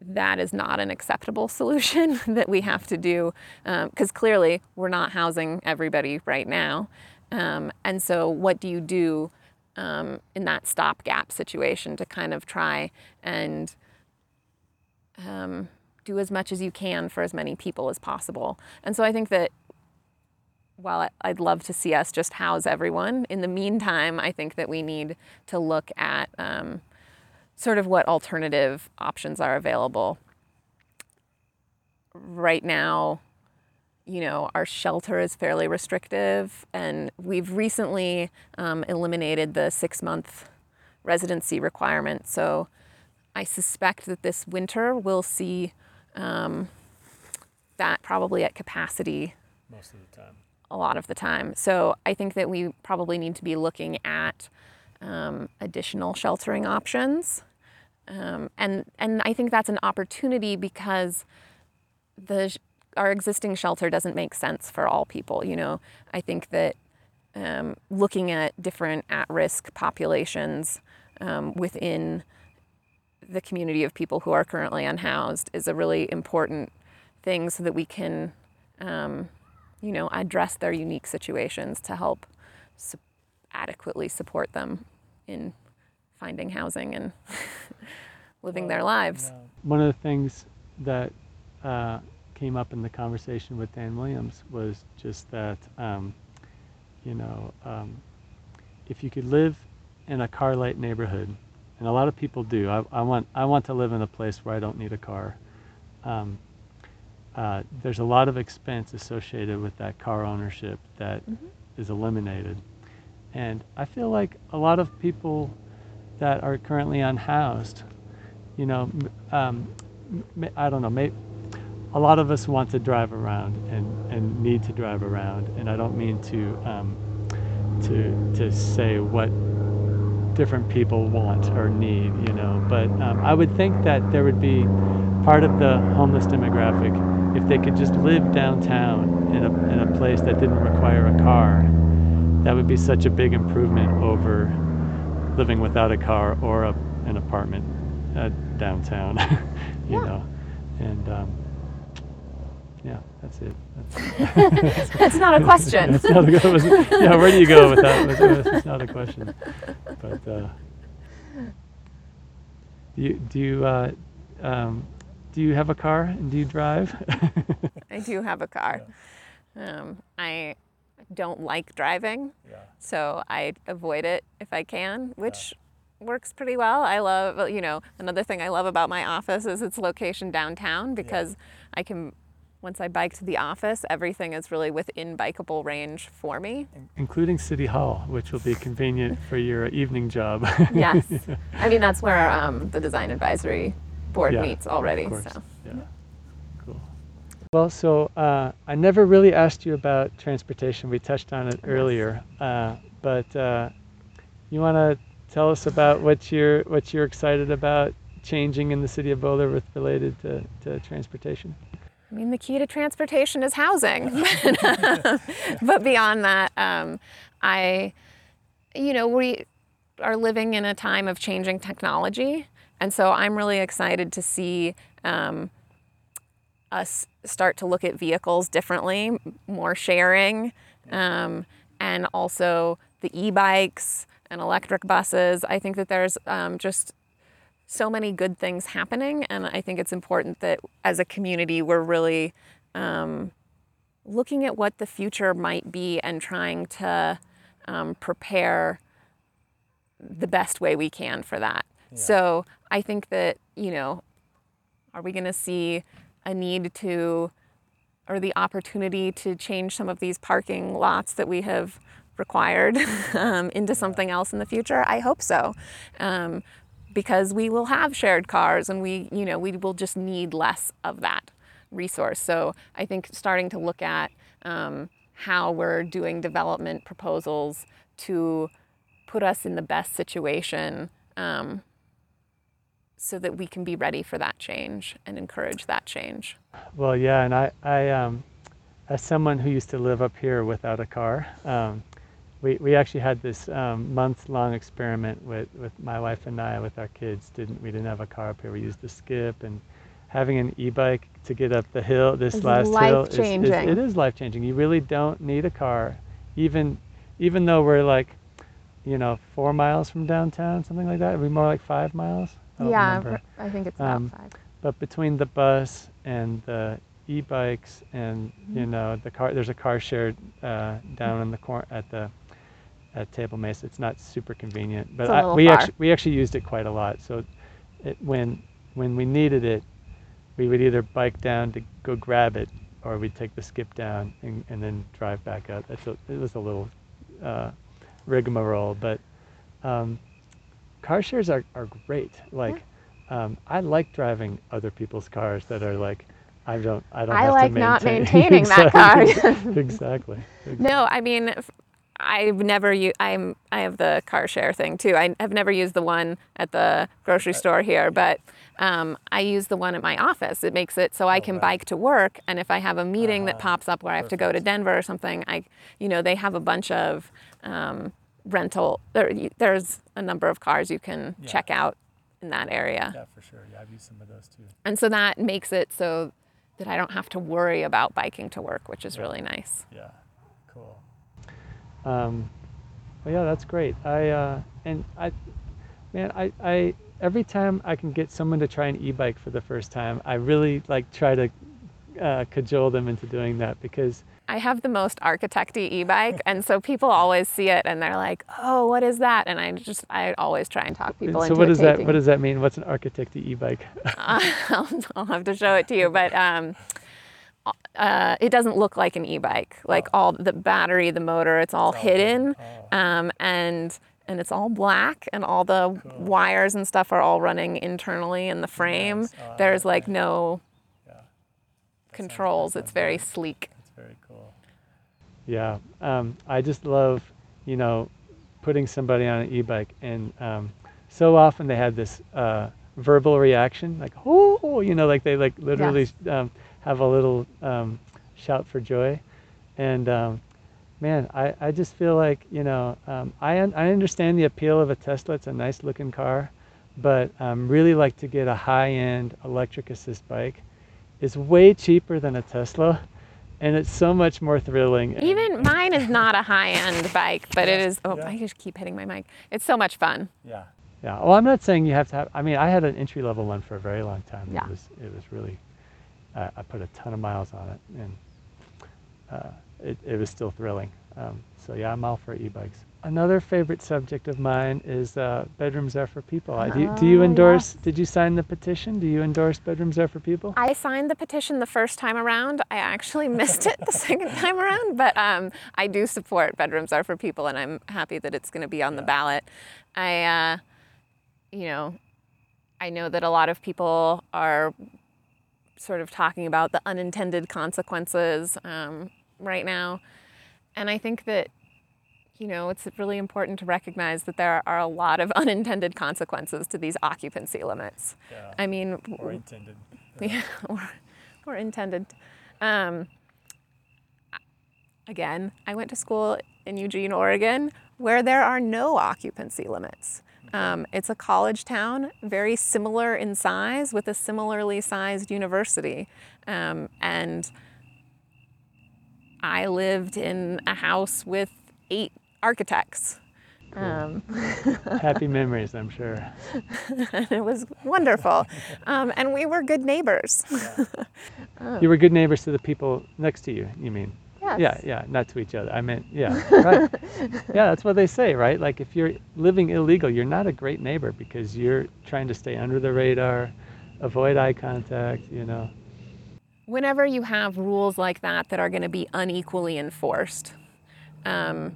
that is not an acceptable solution that we have to do because clearly we're not housing everybody right now. Um, and so, what do you do um, in that stopgap situation to kind of try and um, do as much as you can for as many people as possible? And so, I think that while I'd love to see us just house everyone, in the meantime, I think that we need to look at um, sort of what alternative options are available. Right now, you know, our shelter is fairly restrictive, and we've recently um, eliminated the six month residency requirement. So I suspect that this winter we'll see um, that probably at capacity Most of the time. a lot of the time. So I think that we probably need to be looking at um, additional sheltering options. Um, and, and I think that's an opportunity because the, our existing shelter doesn't make sense for all people. You know, I think that um, looking at different at risk populations um, within the community of people who are currently unhoused is a really important thing so that we can um, you know, address their unique situations to help su- adequately support them in finding housing and living their lives. One of the things that uh, came up in the conversation with Dan Williams was just that, um, you know, um, if you could live in a car light neighborhood, and a lot of people do, I, I, want, I want to live in a place where I don't need a car. Um, uh, there's a lot of expense associated with that car ownership that is eliminated. And I feel like a lot of people that are currently unhoused, you know, um, I don't know, may, a lot of us want to drive around and, and need to drive around. And I don't mean to, um, to, to say what different people want or need, you know, but um, I would think that there would be part of the homeless demographic if they could just live downtown in a, in a place that didn't require a car. That would be such a big improvement over living without a car or a, an apartment uh, downtown, you Yeah. know. And um, yeah, that's it. That's, That's not a question. that's not a, was- yeah, where do you go with that? That's, that's not a question. But uh, do you do you uh, um, do you have a car and do you drive? I do have a car. Um, I don't like driving, so I avoid it if I can, which works pretty well. I love, you know, another thing I love about my office is its location downtown because I can, once I bike to the office, everything is really within bikeable range for me. including City Hall, which will be convenient for your evening job. Yes. I mean, that's where um, the design advisory board Yeah, meets already. So. Yeah. Cool. Well, so uh, I never really asked you about transportation. We touched on it earlier, uh, but uh, you want to tell us about what you're what you're excited about changing in the city of Boulder with related to, to transportation? I mean, the key to transportation is housing. but beyond that, um, I, you know, we are living in a time of changing technology. And so I'm really excited to see um, us start to look at vehicles differently, more sharing, um, and also the e bikes and electric buses. I think that there's um, just so many good things happening, and I think it's important that as a community we're really um, looking at what the future might be and trying to um, prepare the best way we can for that. So I think that you know, are we going to see a need to or the opportunity to change some of these parking lots that we have required um, into something else in the future? I hope so. Um, because we will have shared cars and we, you know, we will just need less of that resource. So I think starting to look at um, how we're doing development proposals to put us in the best situation um, so that we can be ready for that change and encourage that change. Well, yeah, and I, I um, as someone who used to live up here without a car, um, we, we actually had this um, month-long experiment with, with my wife and I with our kids. Didn't we didn't have a car up here? We used the skip and having an e-bike to get up the hill. This It's last hill is, is life-changing. it is life changing. You really don't need a car, even even though we're like, you know, four miles from downtown, something like that. Are we more like five miles? I don't remember. I think it's about Um, five. But between the bus and the e-bikes and Mm-hmm. you know the car, there's a car shared uh, down in the corner at the at Table Mesa. It's not super convenient, but I, we far. actually we actually used it quite a lot. So it, when when we needed it, we would either bike down to go grab it, or we'd take the skip down and, and then drive back up. That's a, it was a little uh, rigmarole, but um, car shares are, are great. Like, um, I like driving other people's cars that are like, I don't, I don't I like not maintain. maintaining that car. exactly. exactly. No, I mean, I've never used. I'm. I have the car share thing too. I have never used the one at the grocery store here, but um, I use the one at my office. It makes it so I can bike to work, and if I have a meeting that pops up where I have to go to Denver or something, I, you know, they have a bunch of um, rental. There, there's a number of cars you can Yeah. check out in that area. Yeah, for sure. Yeah, I've used some of those too. And so that makes it so that I don't have to worry about biking to work, which is really nice. Yeah, cool. Um, well, yeah, that's great. I uh, and I, man, I, I every time I can get someone to try an e-bike for the first time, I really like try to uh, cajole them into doing that because I have the most architecty e-bike, and so people always see it and they're like, "Oh, what is that?" And I just, I always try and talk people so into what it does that what does that mean? What's an architect e-bike? I'll, I'll have to show it to you, but um, uh, it doesn't look like an e-bike. Like all the battery, the motor, it's all hidden, um, and and it's all black, and all the wires and stuff are all running internally in the frame. There's like no controls. It's very sleek. It's very cool. Yeah, um, I just love, you know, putting somebody on an e-bike, and um, so often they have this uh, verbal reaction, like "oh," you know, like they like literally um, have a little um, shout for joy, and um, man, I, I just feel like you know, um, I un- I understand the appeal of a Tesla. It's a nice looking car, but um, really like to get a high-end electric assist bike. It's way cheaper than a Tesla, and it's so much more thrilling. Even mine is not a high-end bike, but it is. Oh, yeah. I just keep hitting my mic. It's so much fun. Yeah. Yeah. Well, I'm not saying you have to have. I mean, I had an entry level one for a very long time. Yeah. It was. It was really. Uh, I put a ton of miles on it, and uh, it, it was still thrilling. Um, so yeah, I'm all for e-bikes. another favorite subject of mine is uh, bedrooms are for people. Do, you- do Oh, you endorse? Did you sign the petition? Do you endorse bedrooms are for people? I signed the petition the first time around. I actually missed it the second time around, but um, I do support bedrooms are for people, and I'm happy that it's going to be on the ballot. I, uh, you know, I know that a lot of people are sort of talking about the unintended consequences um, right now, and I think that you know, it's really important to recognize that there are a lot of unintended consequences to these occupancy limits. Yeah. I mean, Or intended. yeah, or, or intended. Um, again, I went to school in Eugene, Oregon, where there are no occupancy limits. Um, it's a college town, very similar in size, with a similarly sized university. Um, and I lived in a house with eight architects. Um, Happy memories, I'm sure. it was wonderful. Um, and we were good neighbors. You were good neighbors to the people next to you. You mean? Yes. Yeah, yeah, not to each other. I meant, yeah, right. yeah, that's what they say, right? Like if you're living illegal, you're not a great neighbor because you're trying to stay under the radar, avoid eye contact, you know. whenever you have rules like that that are going to be unequally enforced, um,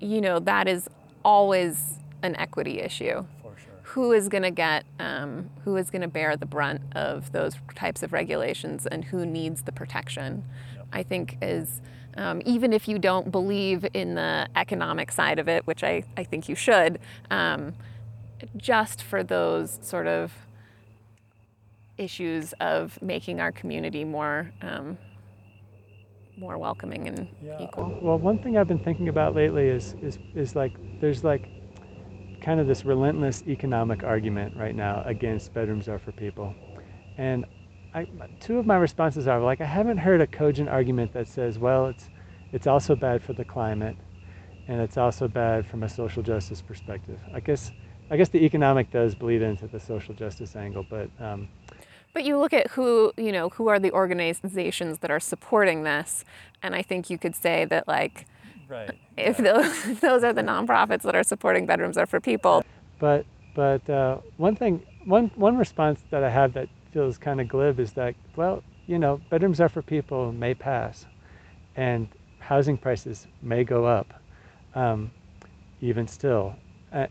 you know, that is always an equity issue. For sure. Who is going to get, um, who is going to bear the brunt of those types of regulations and who needs the protection? I think is, um, even if you don't believe in the economic side of it, which I, I think you should, um, just for those sort of issues of making our community more um, more welcoming and Yeah. equal. Well, one thing I've been thinking about lately is is is like there's like kind of this relentless economic argument right now against bedrooms are for people, and I, two of my responses are like I haven't heard a cogent argument that says, well, it's it's also bad for the climate, and it's also bad from a social justice perspective. I guess I guess the economic does bleed into the social justice angle, but um, But you look at who you know who are the organizations that are supporting this, and I think you could say that like Right. if those those are the nonprofits that are supporting bedrooms are for people. But but uh, one thing, one one response that I have that feels kind of glib is that well, you know, bedrooms are for people may pass, and housing prices may go up, um, even still.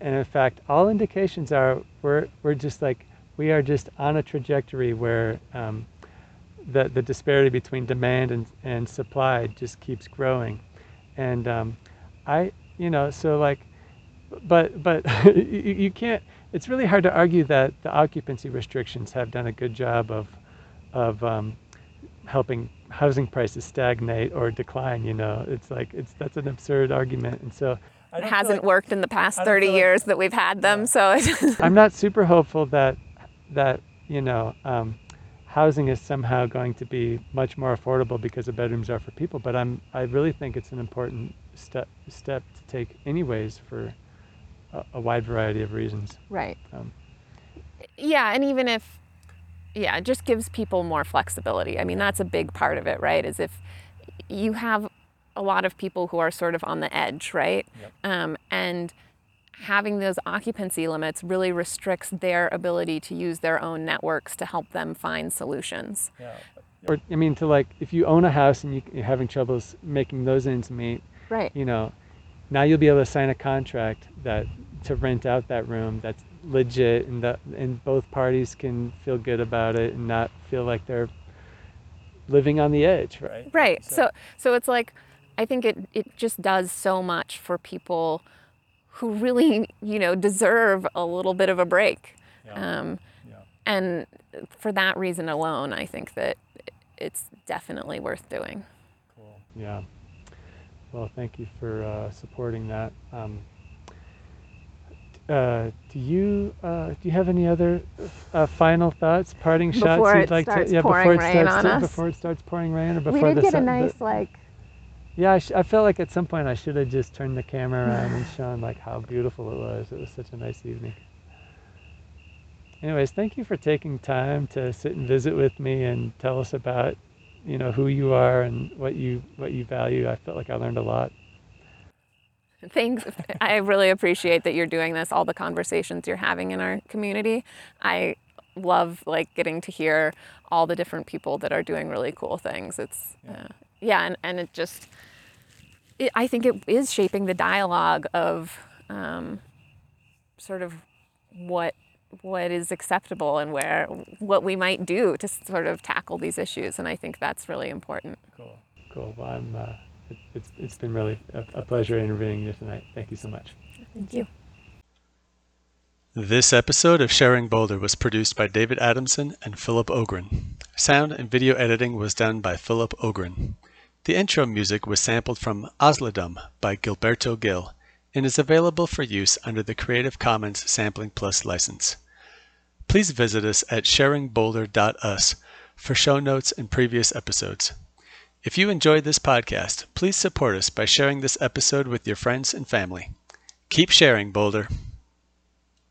And in fact, all indications are we're we're just like we are just on a trajectory where um, the the disparity between demand and, and supply just keeps growing, and um, I you know so like but but you, you can't it's really hard to argue that the occupancy restrictions have done a good job of of um, helping housing prices stagnate or decline you know? It's like it's that's an absurd argument and so It hasn't like- worked in the past 30 feel like- years that we've had them, so it, i'm not super hopeful that that you know um, housing is somehow going to be much more affordable because the bedrooms are for people but i'm i really think it's an important step step to take anyways for a, a wide variety of reasons right. Um, yeah, and even if, yeah, it just gives people more flexibility. I mean, that's a big part of it, right? Is if you have a lot of people who are sort of on the edge, right? Yep. Um, and having those occupancy limits really restricts their ability to use their own networks to help them find solutions. Yeah. or I mean, to like, if you own a house and you, you're having troubles making those ends meet, Right. you know, now you'll be able to sign a contract that to rent out that room that's legit and that and both parties can feel good about it and not feel like they're living on the edge, right? Right. Right. So so it's like I think it it just does so much for people who really, you know, deserve a little bit of a break. Yeah. Um, yeah. and for that reason alone, I think that it's definitely worth doing. Cool. Yeah. Well, thank you for uh, supporting that. Um, uh, do you uh, do you have any other uh, final thoughts, parting shots you'd like to? Yeah, before it starts on to, us? before it starts pouring rain, or We before did the get a sun- the- nice like Yeah, I, sh- I felt like at some point I should have just turned the camera around and shown like how beautiful it was. It was such a nice evening. Anyways, thank you for taking time to sit and visit with me and tell us about, you know, who you are and what you what you value. I felt like I learned a lot. Thanks. I really appreciate that you're doing this, all the conversations you're having in our community. I love like getting to hear all the different people that are doing really cool things. It's yeah, uh, yeah and, and it just it, I think it is shaping the dialogue of um, sort of what what is acceptable and where what we might do to sort of tackle these issues and i think that's really important. Cool. Cool. Well i'm uh, it, it's, it's been really a, a pleasure interviewing you tonight. Thank you so much. Thank you. This episode of Sharing Boulder was produced by David Adamson and Philip Ogren. Sound and video editing was done by Philip Ogren. The intro music was sampled from Oslodum by Gilberto Gil and is available for use under the Creative Commons Sampling Plus license. Please visit us at sharingboulder.us for show notes and previous episodes. If you enjoyed this podcast, please support us by sharing this episode with your friends and family. Keep sharing, Boulder.